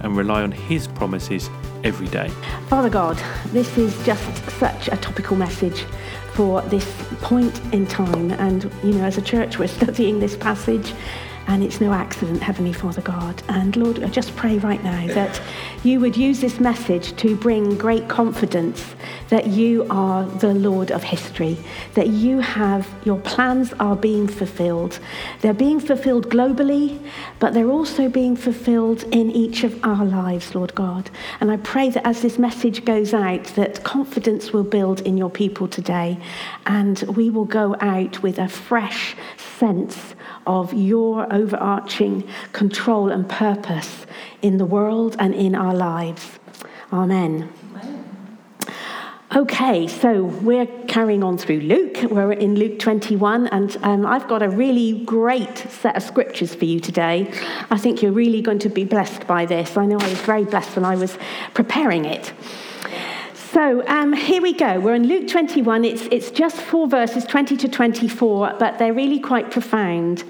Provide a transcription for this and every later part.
and rely on His promises every day. Father God, this is just such a topical message for this point in time. And, you know, as a church, we're studying this passage and it's no accident, Heavenly Father God. And Lord, I just pray right now that you would use this message to bring great confidence that you are the Lord of history, that you have, your plans are being fulfilled. They're being fulfilled globally, but they're also being fulfilled in each of our lives, Lord God. And I pray that as this message goes out, that confidence will build in your people today, and we will go out with a fresh sense of your overarching control and purpose in the world and in our lives. Amen. Okay, so we're carrying on through Luke. We're in Luke 21, and um, I've got a really great set of scriptures for you today. I think you're really going to be blessed by this. I know I was very blessed when I was preparing it. So um, here we go. We're in Luke 21. It's, it's just four verses, 20 to 24, but they're really quite profound.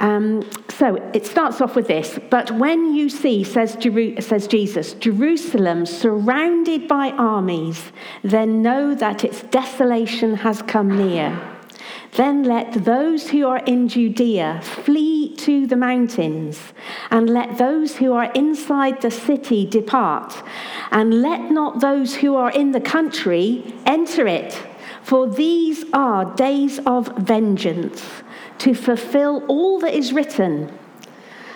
Um, so it starts off with this. But when you see, says, Jeru- says Jesus, Jerusalem surrounded by armies, then know that its desolation has come near. Then let those who are in Judea flee to the mountains, and let those who are inside the city depart, and let not those who are in the country enter it, for these are days of vengeance, to fulfill all that is written.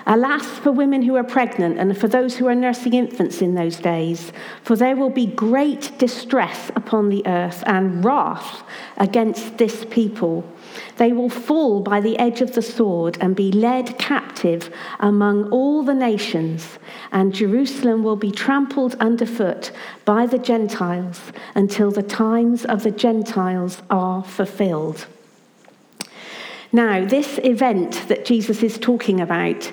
Alas for women who are pregnant and for those who are nursing infants in those days, for there will be great distress upon the earth and wrath against this people. They will fall by the edge of the sword and be led captive among all the nations, and Jerusalem will be trampled underfoot by the Gentiles until the times of the Gentiles are fulfilled. Now, this event that Jesus is talking about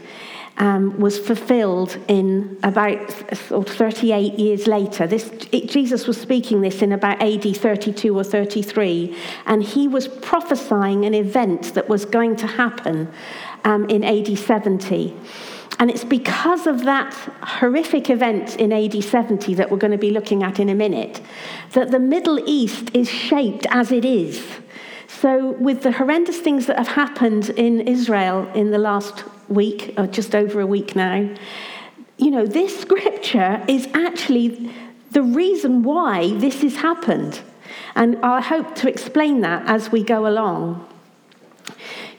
um, was fulfilled in about 38 years later. This, it, Jesus was speaking this in about AD 32 or 33, and he was prophesying an event that was going to happen um, in AD 70. And it's because of that horrific event in AD 70 that we're going to be looking at in a minute that the Middle East is shaped as it is. So, with the horrendous things that have happened in Israel in the last week, or just over a week now, you know, this scripture is actually the reason why this has happened. And I hope to explain that as we go along.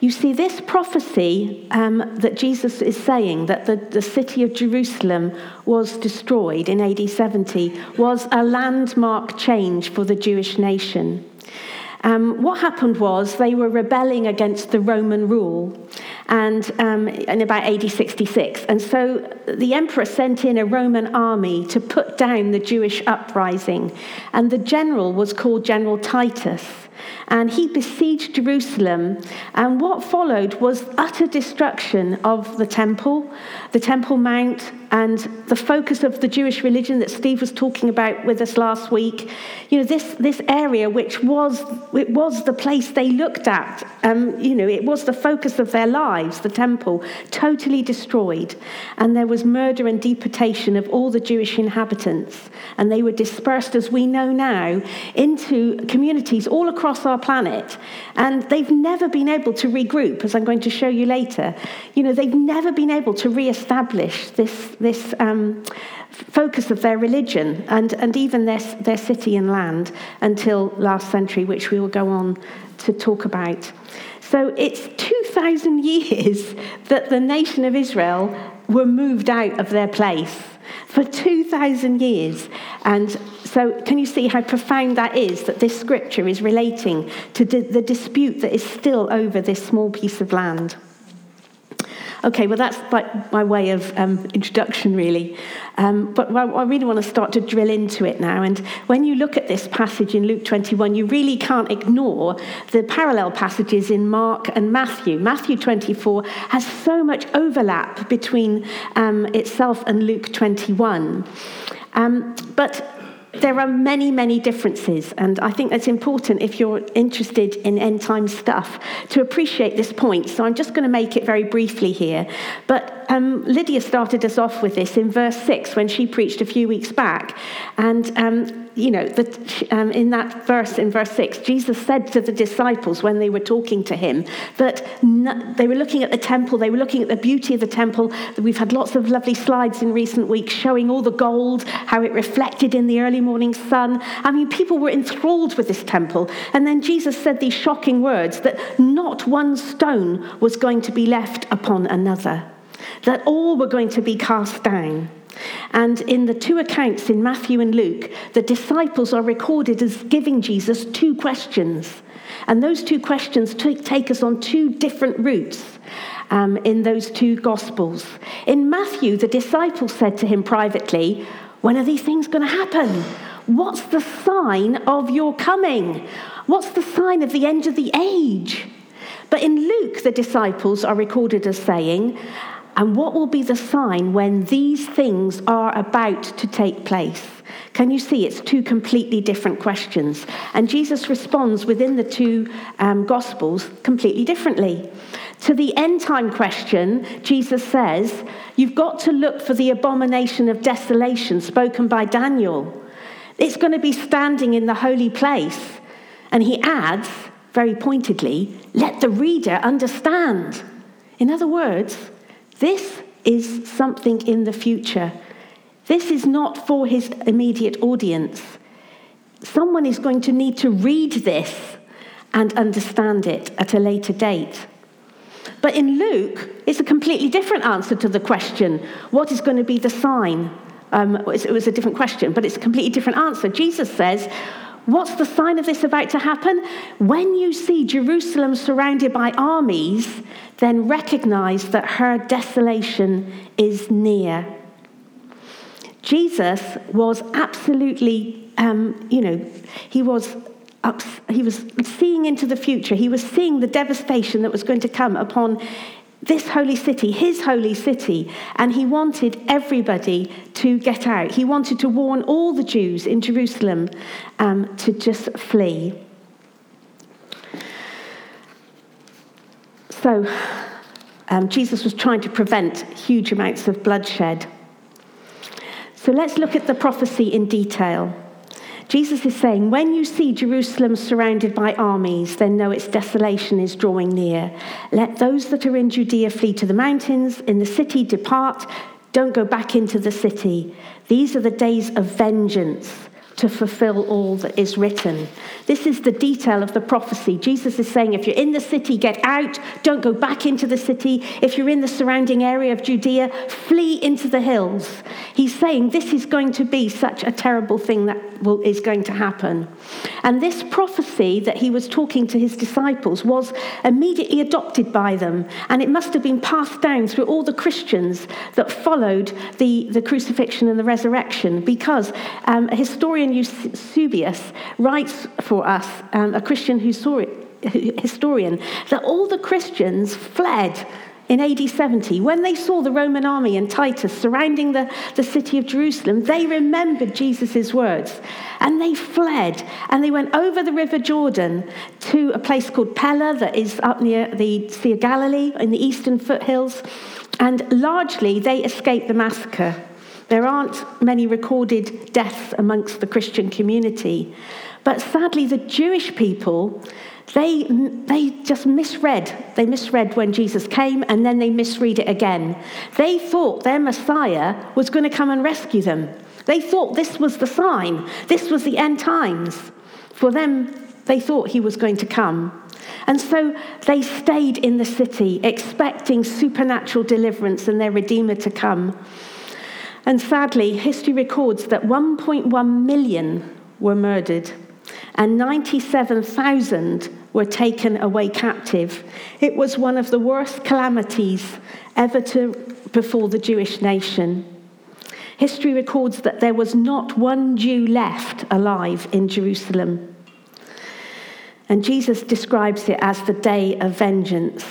You see, this prophecy um, that Jesus is saying that the, the city of Jerusalem was destroyed in AD 70 was a landmark change for the Jewish nation. Um, what happened was they were rebelling against the Roman rule and um, in about AD 66. And so the emperor sent in a Roman army to put down the Jewish uprising. And the general was called General Titus and he besieged Jerusalem. And what followed was utter destruction of the temple, the Temple Mount, and the focus of the Jewish religion that Steve was talking about with us last week. You know, this, this area, which was, it was the place they looked at, um, you know, it was the focus of their lives, the temple, totally destroyed. And there was murder and deportation of all the Jewish inhabitants. And they were dispersed, as we know now, into communities all across our planet. And they've never been able to regroup, as I'm going to show you later. You know, they've never been able to re-establish this, this um, focus of their religion and, and even their, their city and land until last century, which we will go on to talk about. So it's 2,000 years that the nation of Israel were moved out of their place for 2,000 years. And so, can you see how profound that is that this scripture is relating to the dispute that is still over this small piece of land? Okay, well, that's like my way of um, introduction, really. Um, but I really want to start to drill into it now. And when you look at this passage in Luke 21, you really can't ignore the parallel passages in Mark and Matthew. Matthew 24 has so much overlap between um, itself and Luke 21. Um, but there are many, many differences, and I think that's important if you're interested in end time stuff to appreciate this point. So I'm just going to make it very briefly here. But um, Lydia started us off with this in verse 6 when she preached a few weeks back. And um, you know, that um, in that verse, in verse 6, Jesus said to the disciples when they were talking to him that no, they were looking at the temple, they were looking at the beauty of the temple. We've had lots of lovely slides in recent weeks showing all the gold, how it reflected in the early morning sun. I mean, people were enthralled with this temple. And then Jesus said these shocking words that not one stone was going to be left upon another, that all were going to be cast down. And in the two accounts in Matthew and Luke, the disciples are recorded as giving Jesus two questions. And those two questions take us on two different routes um, in those two Gospels. In Matthew, the disciples said to him privately, When are these things going to happen? What's the sign of your coming? What's the sign of the end of the age? But in Luke, the disciples are recorded as saying, and what will be the sign when these things are about to take place? Can you see it's two completely different questions? And Jesus responds within the two um, Gospels completely differently. To the end time question, Jesus says, You've got to look for the abomination of desolation spoken by Daniel. It's going to be standing in the holy place. And he adds, very pointedly, Let the reader understand. In other words, this is something in the future. This is not for his immediate audience. Someone is going to need to read this and understand it at a later date. But in Luke, it's a completely different answer to the question what is going to be the sign? Um, it was a different question, but it's a completely different answer. Jesus says, What's the sign of this about to happen? When you see Jerusalem surrounded by armies, then recognize that her desolation is near. Jesus was absolutely, um, you know, he was up, he was seeing into the future. He was seeing the devastation that was going to come upon this holy city, his holy city, and he wanted everybody to get out. He wanted to warn all the Jews in Jerusalem um, to just flee. So, um, Jesus was trying to prevent huge amounts of bloodshed. So, let's look at the prophecy in detail. Jesus is saying, When you see Jerusalem surrounded by armies, then know its desolation is drawing near. Let those that are in Judea flee to the mountains, in the city depart. Don't go back into the city. These are the days of vengeance to fulfill all that is written. This is the detail of the prophecy. Jesus is saying, if you're in the city, get out. Don't go back into the city. If you're in the surrounding area of Judea, flee into the hills. He's saying this is going to be such a terrible thing that will, is going to happen. And this prophecy that he was talking to his disciples was immediately adopted by them. And it must have been passed down through all the Christians that followed the, the crucifixion and the resurrection because um, a historian Eusebius writes for us, um, a Christian historian, that all the Christians fled in AD 70, when they saw the Roman army and Titus surrounding the, the city of Jerusalem, they remembered Jesus' words and they fled and they went over the River Jordan to a place called Pella that is up near the Sea of Galilee in the eastern foothills. And largely they escaped the massacre. There aren't many recorded deaths amongst the Christian community. But sadly, the Jewish people, they, they just misread. They misread when Jesus came and then they misread it again. They thought their Messiah was going to come and rescue them. They thought this was the sign, this was the end times. For them, they thought he was going to come. And so they stayed in the city, expecting supernatural deliverance and their Redeemer to come. And sadly, history records that 1.1 million were murdered and 97,000 were taken away captive. It was one of the worst calamities ever to befall the Jewish nation. History records that there was not one Jew left alive in Jerusalem. And Jesus describes it as the day of vengeance.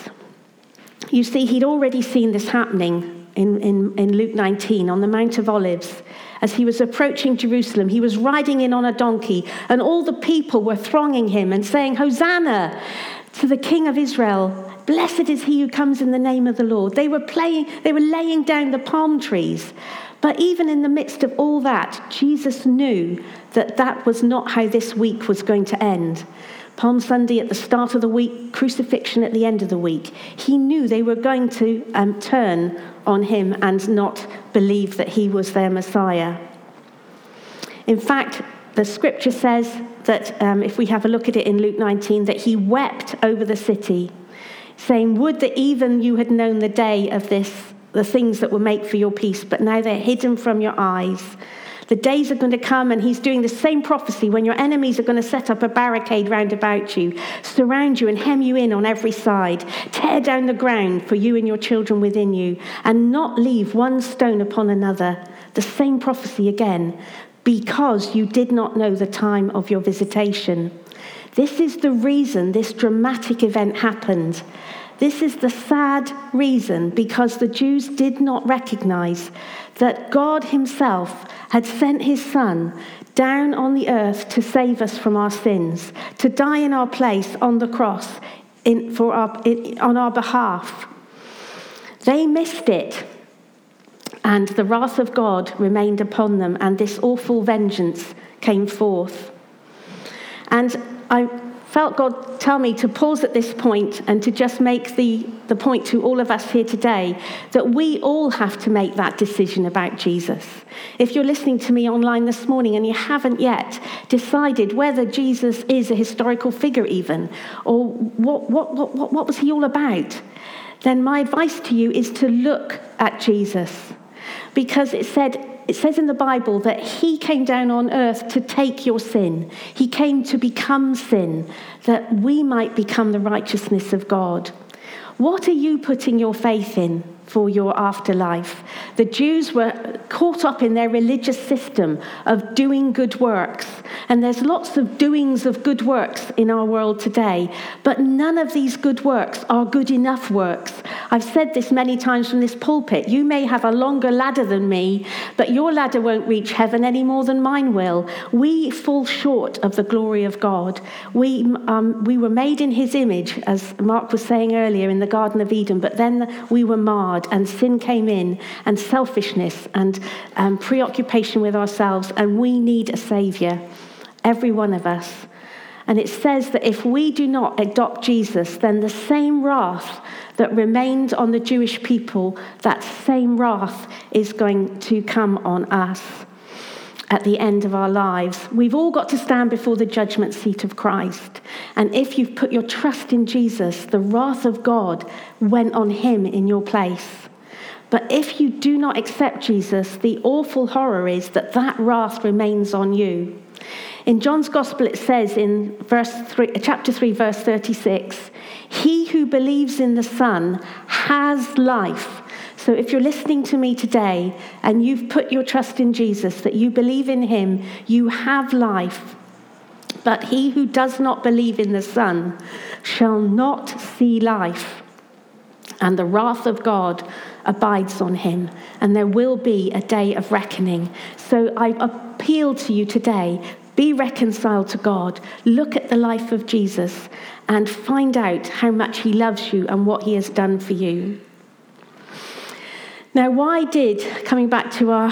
You see, he'd already seen this happening in, in, in Luke 19 on the Mount of Olives. As he was approaching Jerusalem, he was riding in on a donkey, and all the people were thronging him and saying, Hosanna to the King of Israel. Blessed is he who comes in the name of the Lord. They were playing, they were laying down the palm trees. But even in the midst of all that, Jesus knew that that was not how this week was going to end. Palm Sunday at the start of the week, crucifixion at the end of the week. He knew they were going to um, turn on him and not believe that he was their Messiah. In fact, the scripture says that um, if we have a look at it in Luke 19, that he wept over the city, saying, Would that even you had known the day of this, the things that will make for your peace, but now they're hidden from your eyes. The days are going to come, and he's doing the same prophecy when your enemies are going to set up a barricade round about you, surround you, and hem you in on every side, tear down the ground for you and your children within you, and not leave one stone upon another. The same prophecy again, because you did not know the time of your visitation. This is the reason this dramatic event happened. This is the sad reason because the Jews did not recognize that God Himself had sent his Son down on the earth to save us from our sins, to die in our place on the cross in, for our, in, on our behalf. They missed it, and the wrath of God remained upon them, and this awful vengeance came forth. And I felt God tell me to pause at this point and to just make the, the point to all of us here today that we all have to make that decision about Jesus. If you're listening to me online this morning and you haven't yet decided whether Jesus is a historical figure, even, or what, what, what, what was he all about, then my advice to you is to look at Jesus. Because it said it says in the Bible that he came down on earth to take your sin. He came to become sin, that we might become the righteousness of God. What are you putting your faith in? For your afterlife. The Jews were caught up in their religious system of doing good works. And there's lots of doings of good works in our world today, but none of these good works are good enough works. I've said this many times from this pulpit. You may have a longer ladder than me, but your ladder won't reach heaven any more than mine will. We fall short of the glory of God. We, um, we were made in his image, as Mark was saying earlier, in the Garden of Eden, but then we were marred and sin came in, and selfishness and um, preoccupation with ourselves, and we need a Savior, every one of us. And it says that if we do not adopt Jesus, then the same wrath that remained on the Jewish people, that same wrath is going to come on us at the end of our lives. We've all got to stand before the judgment seat of Christ. And if you've put your trust in Jesus, the wrath of God went on him in your place. But if you do not accept Jesus, the awful horror is that that wrath remains on you. In John's Gospel, it says in verse three, chapter 3, verse 36 He who believes in the Son has life. So if you're listening to me today and you've put your trust in Jesus, that you believe in him, you have life. But he who does not believe in the Son shall not see life. And the wrath of God abides on him, and there will be a day of reckoning. So I appeal to you today be reconciled to God, look at the life of Jesus, and find out how much he loves you and what he has done for you. Now, why did, coming back to our,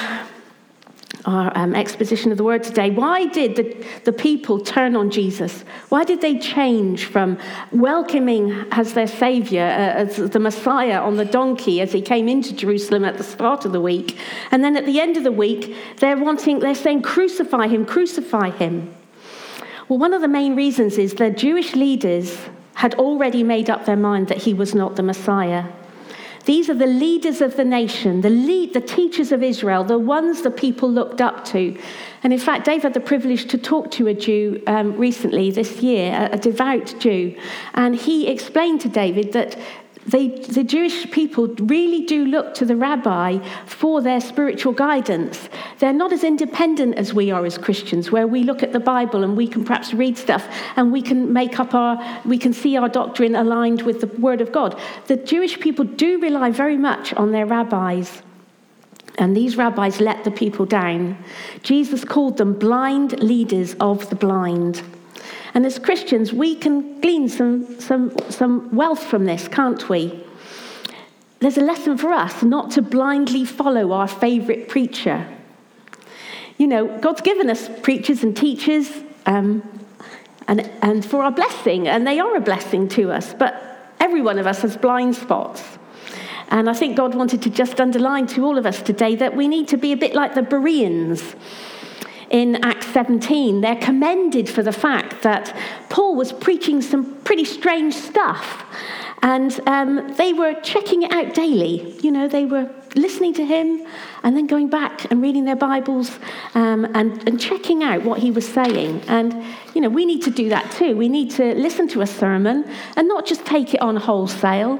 our um, exposition of the word today, why did the, the people turn on Jesus? Why did they change from welcoming as their savior, uh, as the Messiah on the donkey as he came into Jerusalem at the start of the week, and then at the end of the week, they're wanting, they're saying, crucify him, crucify him. Well, one of the main reasons is the Jewish leaders had already made up their mind that he was not the Messiah. These are the leaders of the nation, the, lead, the teachers of Israel, the ones the people looked up to. And in fact, Dave had the privilege to talk to a Jew um, recently this year, a, a devout Jew. And he explained to David that they, the Jewish people really do look to the rabbi for their spiritual guidance. They're not as independent as we are as Christians, where we look at the Bible and we can perhaps read stuff and we can make up our, we can see our doctrine aligned with the Word of God. The Jewish people do rely very much on their rabbis. And these rabbis let the people down. Jesus called them blind leaders of the blind. And as Christians, we can glean some, some, some wealth from this, can't we? There's a lesson for us not to blindly follow our favourite preacher. You know, God's given us preachers and teachers um, and, and for our blessing, and they are a blessing to us, but every one of us has blind spots. And I think God wanted to just underline to all of us today that we need to be a bit like the Bereans in Acts 17. They're commended for the fact that Paul was preaching some pretty strange stuff. And um, they were checking it out daily. You know, they were listening to him and then going back and reading their Bibles um, and, and checking out what he was saying. And, you know, we need to do that too. We need to listen to a sermon and not just take it on wholesale.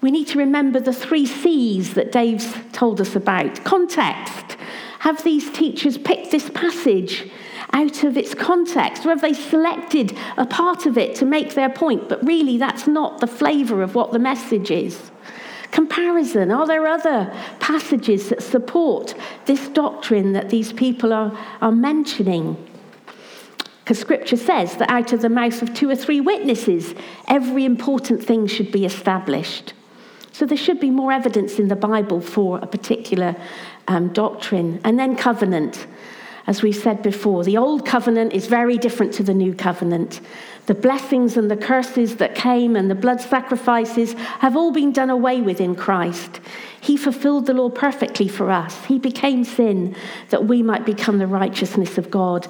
We need to remember the three C's that Dave's told us about context, have these teachers picked this passage out of its context, or have they selected a part of it to make their point, but really that's not the flavour of what the message is? Comparison Are there other passages that support this doctrine that these people are, are mentioning? Because scripture says that out of the mouth of two or three witnesses, every important thing should be established. So there should be more evidence in the Bible for a particular um, doctrine. And then covenant. As we said before, the old covenant is very different to the new covenant. The blessings and the curses that came and the blood sacrifices have all been done away with in Christ. He fulfilled the law perfectly for us. He became sin that we might become the righteousness of God.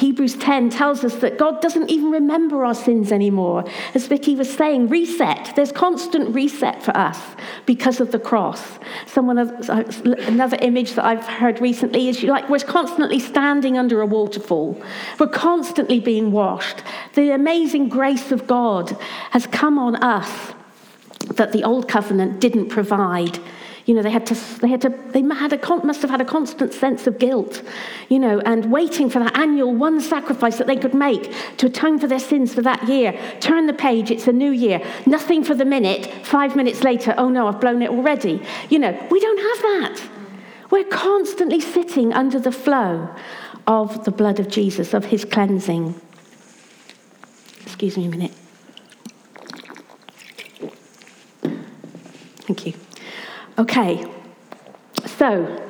Hebrews 10 tells us that God doesn't even remember our sins anymore. As Vicky was saying, reset. There's constant reset for us because of the cross. Someone, uh, another image that I've heard recently is like we're constantly standing under a waterfall. We're constantly being washed. The amazing grace of God has come on us that the old covenant didn't provide. You know, they had to, they had to, they had a, must have had a constant sense of guilt, you know, and waiting for that annual one sacrifice that they could make to atone for their sins for that year. Turn the page, it's a new year. Nothing for the minute. Five minutes later, oh no, I've blown it already. You know, we don't have that. We're constantly sitting under the flow of the blood of Jesus, of his cleansing. Excuse me a minute. Thank you. Okay, so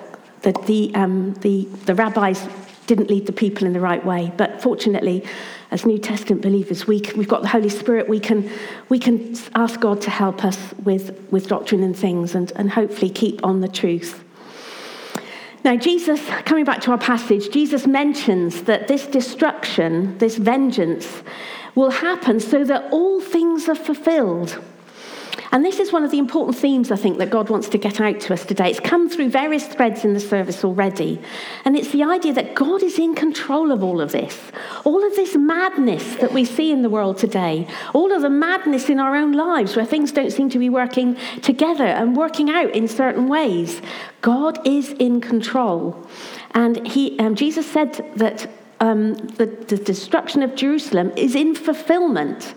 the, the, um, the, the rabbis didn't lead the people in the right way, but fortunately, as New Testament believers, we, we've got the Holy Spirit. We can, we can ask God to help us with, with doctrine and things and, and hopefully keep on the truth. Now, Jesus, coming back to our passage, Jesus mentions that this destruction, this vengeance, will happen so that all things are fulfilled. And this is one of the important themes, I think, that God wants to get out to us today. It's come through various threads in the service already. And it's the idea that God is in control of all of this. All of this madness that we see in the world today, all of the madness in our own lives where things don't seem to be working together and working out in certain ways. God is in control. And he, um, Jesus said that um, the, the destruction of Jerusalem is in fulfillment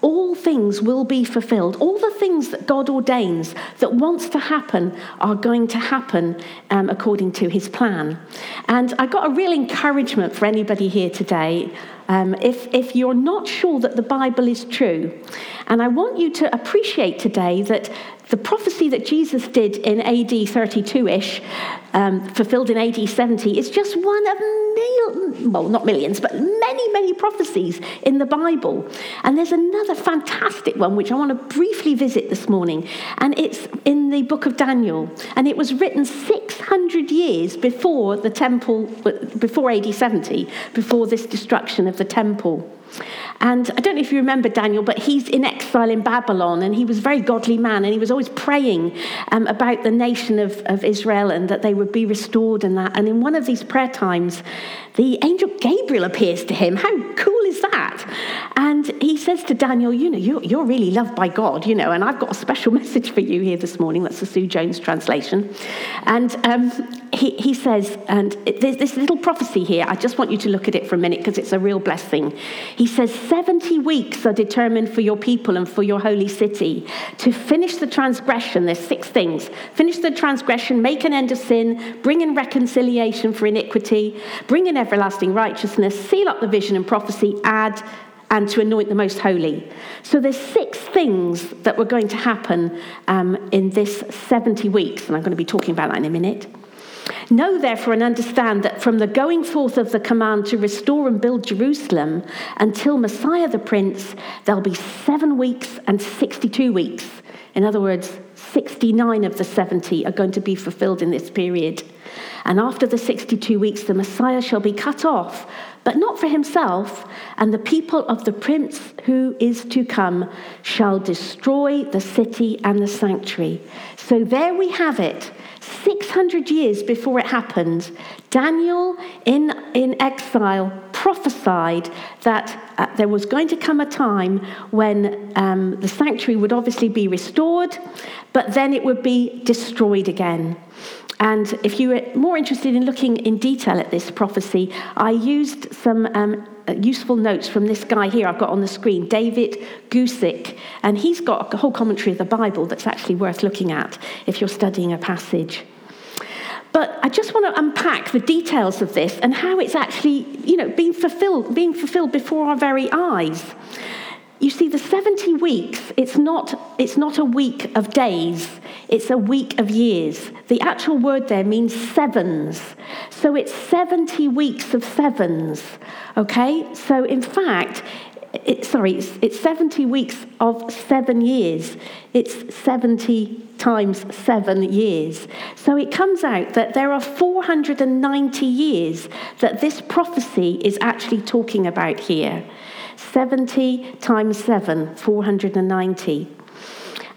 all things will be fulfilled. All the things that God ordains that wants to happen are going to happen um, according to his plan. And I got a real encouragement for anybody here today. Um, if, if you're not sure that the Bible is true, and I want you to appreciate today that the prophecy that Jesus did in AD 32 ish, um, fulfilled in AD 70, is just one of mil- well, not millions, but many, many prophecies in the Bible. And there's another fantastic one which I want to briefly visit this morning, and it's in the book of Daniel. And it was written 600 years before the temple, before AD 70, before this destruction of the temple. And I don't know if you remember Daniel, but he's in exile in Babylon and he was a very godly man and he was always praying um, about the nation of, of Israel and that they would be restored and that. And in one of these prayer times, the angel Gabriel appears to him. How cool is that? And he says to Daniel, You know, you're, you're really loved by God, you know, and I've got a special message for you here this morning. That's the Sue Jones translation. And um, he, he says, and there's this little prophecy here. I just want you to look at it for a minute because it's a real blessing. He says, 70 weeks are determined for your people and for your holy city to finish the transgression. There's six things finish the transgression, make an end of sin, bring in reconciliation for iniquity, bring in everlasting righteousness, seal up the vision and prophecy, add and to anoint the most holy. So there's six things that were going to happen um, in this 70 weeks, and I'm going to be talking about that in a minute. Know therefore and understand that from the going forth of the command to restore and build Jerusalem until Messiah the Prince, there'll be seven weeks and 62 weeks. In other words, 69 of the 70 are going to be fulfilled in this period. And after the 62 weeks, the Messiah shall be cut off, but not for himself, and the people of the prince who is to come shall destroy the city and the sanctuary. So there we have it. 600 years before it happened, Daniel in, in exile prophesied that uh, there was going to come a time when um, the sanctuary would obviously be restored, but then it would be destroyed again. And if you were more interested in looking in detail at this prophecy, I used some um, Uh, useful notes from this guy here I've got on the screen, David Guzik. And he's got a whole commentary of the Bible that's actually worth looking at if you're studying a passage. But I just want to unpack the details of this and how it's actually, you know, being fulfilled, being fulfilled before our very eyes. You see, the 70 weeks, it's not, it's not a week of days, it's a week of years. The actual word there means sevens. So it's 70 weeks of sevens. Okay? So in fact, it, sorry, it's, it's 70 weeks of seven years. It's 70 times seven years. So it comes out that there are 490 years that this prophecy is actually talking about here. 70 times 7, 490.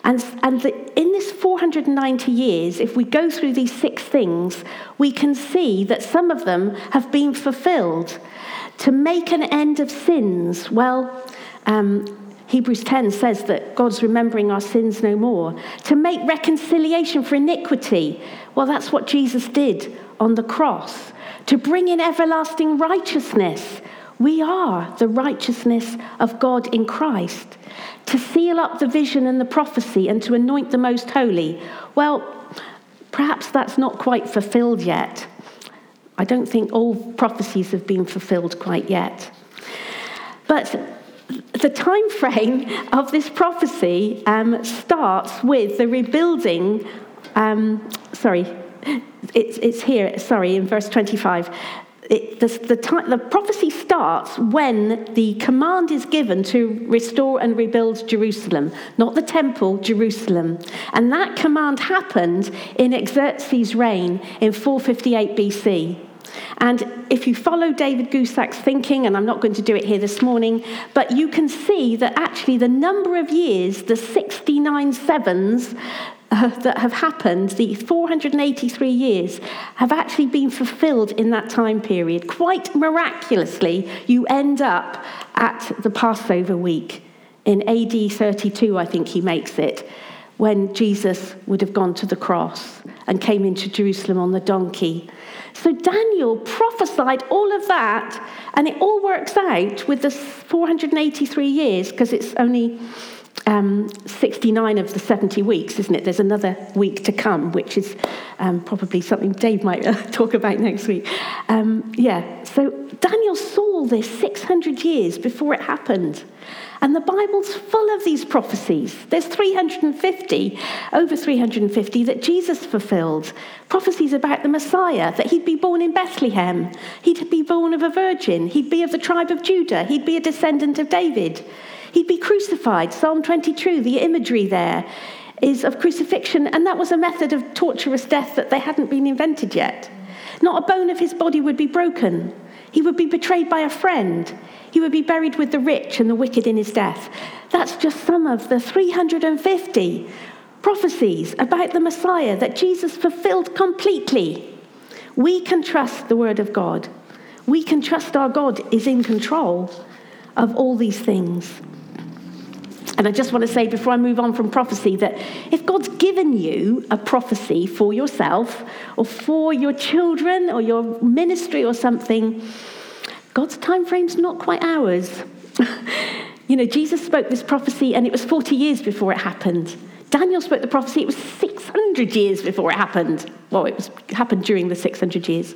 And, and the, in this 490 years, if we go through these six things, we can see that some of them have been fulfilled. To make an end of sins, well, um, Hebrews 10 says that God's remembering our sins no more. To make reconciliation for iniquity, well, that's what Jesus did on the cross. To bring in everlasting righteousness, we are the righteousness of God in Christ. To seal up the vision and the prophecy and to anoint the most holy. Well, perhaps that's not quite fulfilled yet. I don't think all prophecies have been fulfilled quite yet. But the time frame of this prophecy um, starts with the rebuilding. Um, sorry, it's, it's here, sorry, in verse 25 it, the, the, time, the prophecy starts when the command is given to restore and rebuild Jerusalem, not the temple, Jerusalem. And that command happened in Xerxes' reign in 458 BC. And if you follow David Guzik's thinking, and I'm not going to do it here this morning, but you can see that actually the number of years, the 69 sevens, that have happened, the 483 years, have actually been fulfilled in that time period. Quite miraculously, you end up at the Passover week in AD 32, I think he makes it, when Jesus would have gone to the cross and came into Jerusalem on the donkey. So Daniel prophesied all of that, and it all works out with the 483 years because it's only um, 69 of the 70 weeks, isn't it? There's another week to come, which is um, probably something Dave might uh, talk about next week. Um, yeah, so Daniel saw this 600 years before it happened. And the Bible's full of these prophecies. There's 350, over 350, that Jesus fulfilled. Prophecies about the Messiah, that he'd be born in Bethlehem, he'd be born of a virgin, he'd be of the tribe of Judah, he'd be a descendant of David. He'd be crucified. Psalm 22, the imagery there is of crucifixion, and that was a method of torturous death that they hadn't been invented yet. Not a bone of his body would be broken. He would be betrayed by a friend. He would be buried with the rich and the wicked in his death. That's just some of the 350 prophecies about the Messiah that Jesus fulfilled completely. We can trust the Word of God. We can trust our God is in control of all these things. And I just want to say before I move on from prophecy that if God's given you a prophecy for yourself or for your children or your ministry or something, God's time frame's not quite ours. you know, Jesus spoke this prophecy and it was 40 years before it happened. Daniel spoke the prophecy, it was 600 years before it happened. Well, it was happened during the 600 years.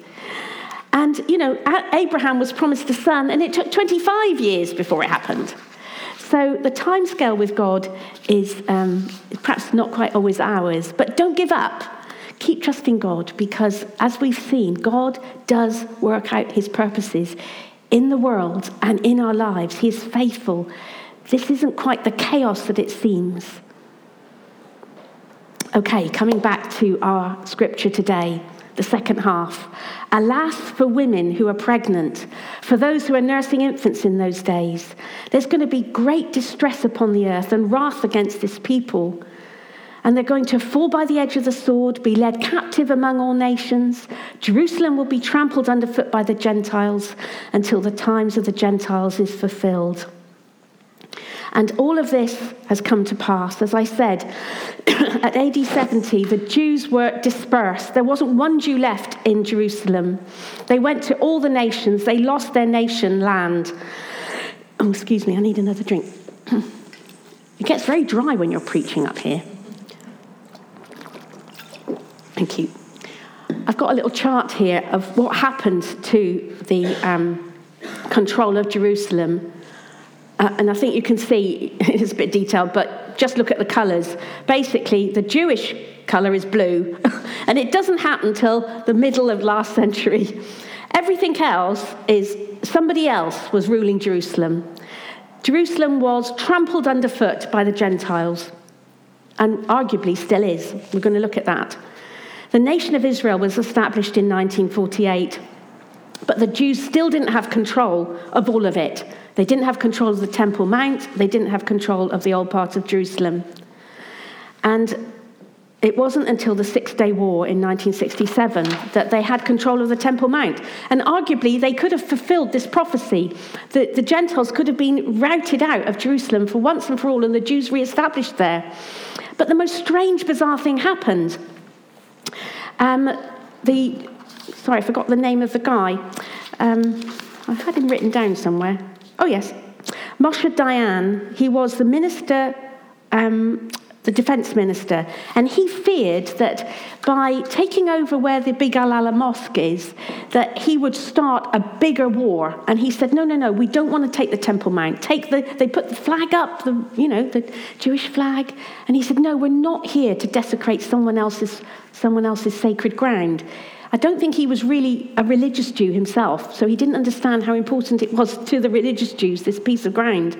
And, you know, Abraham was promised a son, and it took 25 years before it happened. So the timescale with God is um, perhaps not quite always ours, but don't give up. Keep trusting God because, as we've seen, God does work out his purposes in the world and in our lives. He is faithful. This isn't quite the chaos that it seems. Okay, coming back to our scripture today the second half. Alas for women who are pregnant, for those who are nursing infants in those days. There's going to be great distress upon the earth and wrath against this people. And they're going to fall by the edge of the sword, be led captive among all nations. Jerusalem will be trampled underfoot by the Gentiles until the times of the Gentiles is fulfilled. And all of this has come to pass. As I said, at AD 70, the Jews were dispersed. There wasn't one Jew left in Jerusalem. They went to all the nations, they lost their nation land. Oh, excuse me, I need another drink. It gets very dry when you're preaching up here. Thank you. I've got a little chart here of what happened to the um, control of Jerusalem uh, and I think you can see, it's a bit detailed, but just look at the colours. Basically, the Jewish colour is blue, and it doesn't happen until the middle of last century. Everything else is somebody else was ruling Jerusalem. Jerusalem was trampled underfoot by the Gentiles, and arguably still is. We're going to look at that. The nation of Israel was established in 1948, but the Jews still didn't have control of all of it. They didn't have control of the Temple Mount, they didn't have control of the old part of Jerusalem. And it wasn't until the Six Day War in 1967 that they had control of the Temple Mount. And arguably, they could have fulfilled this prophecy that the Gentiles could have been routed out of Jerusalem for once and for all, and the Jews re established there. But the most strange, bizarre thing happened. Um, the, sorry, I forgot the name of the guy. Um, I've had him written down somewhere. Oh, yes. Moshe Dayan, he was the minister, um, the defense minister, and he feared that by taking over where the Big Al Ala Mosque is, that he would start a bigger war. And he said, no, no, no, we don't want to take the Temple Mount. Take the, they put the flag up, the, you know, the Jewish flag. And he said, no, we're not here to desecrate someone else's, someone else's sacred ground. I don't think he was really a religious Jew himself, so he didn't understand how important it was to the religious Jews, this piece of ground.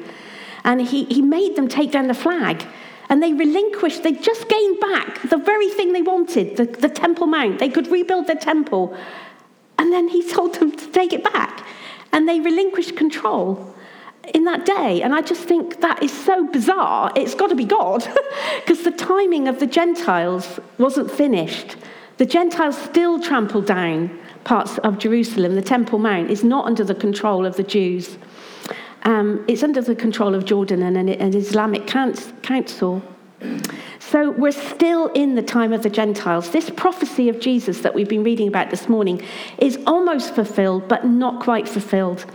And he, he made them take down the flag. And they relinquished, they just gained back the very thing they wanted, the, the Temple Mount. They could rebuild their temple. And then he told them to take it back. And they relinquished control in that day. And I just think that is so bizarre. It's got to be God, because the timing of the Gentiles wasn't finished. The Gentiles still trample down parts of Jerusalem. The Temple Mount is not under the control of the Jews. Um, it's under the control of Jordan and an, an Islamic council. So we're still in the time of the Gentiles. This prophecy of Jesus that we've been reading about this morning is almost fulfilled, but not quite fulfilled.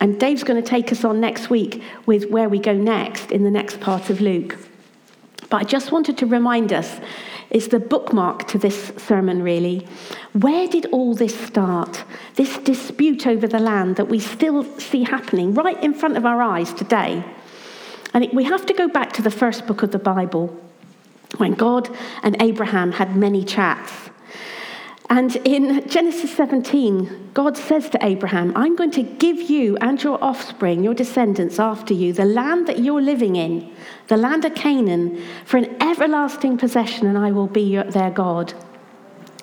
And Dave's going to take us on next week with where we go next in the next part of Luke. But I just wanted to remind us is the bookmark to this sermon, really. Where did all this start? This dispute over the land that we still see happening right in front of our eyes today. And it, we have to go back to the first book of the Bible when God and Abraham had many chats. And in Genesis 17, God says to Abraham, I'm going to give you and your offspring, your descendants after you, the land that you're living in, the land of Canaan, for an everlasting possession, and I will be their God.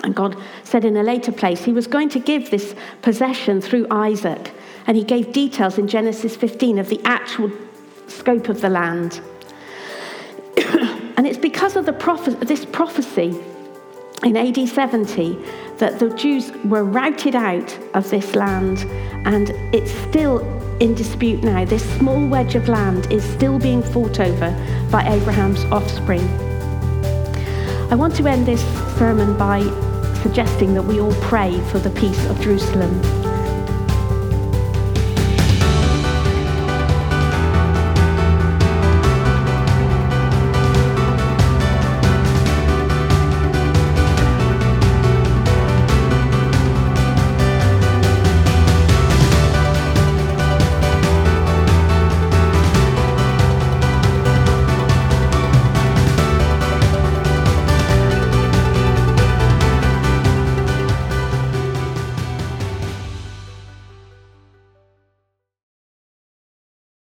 And God said in a later place he was going to give this possession through Isaac. And he gave details in Genesis 15 of the actual scope of the land. and it's because of the prophe- this prophecy in AD 70 that the Jews were routed out of this land, and it's still in dispute now. This small wedge of land is still being fought over by Abraham's offspring. I want to end this sermon by suggesting that we all pray for the peace of Jerusalem.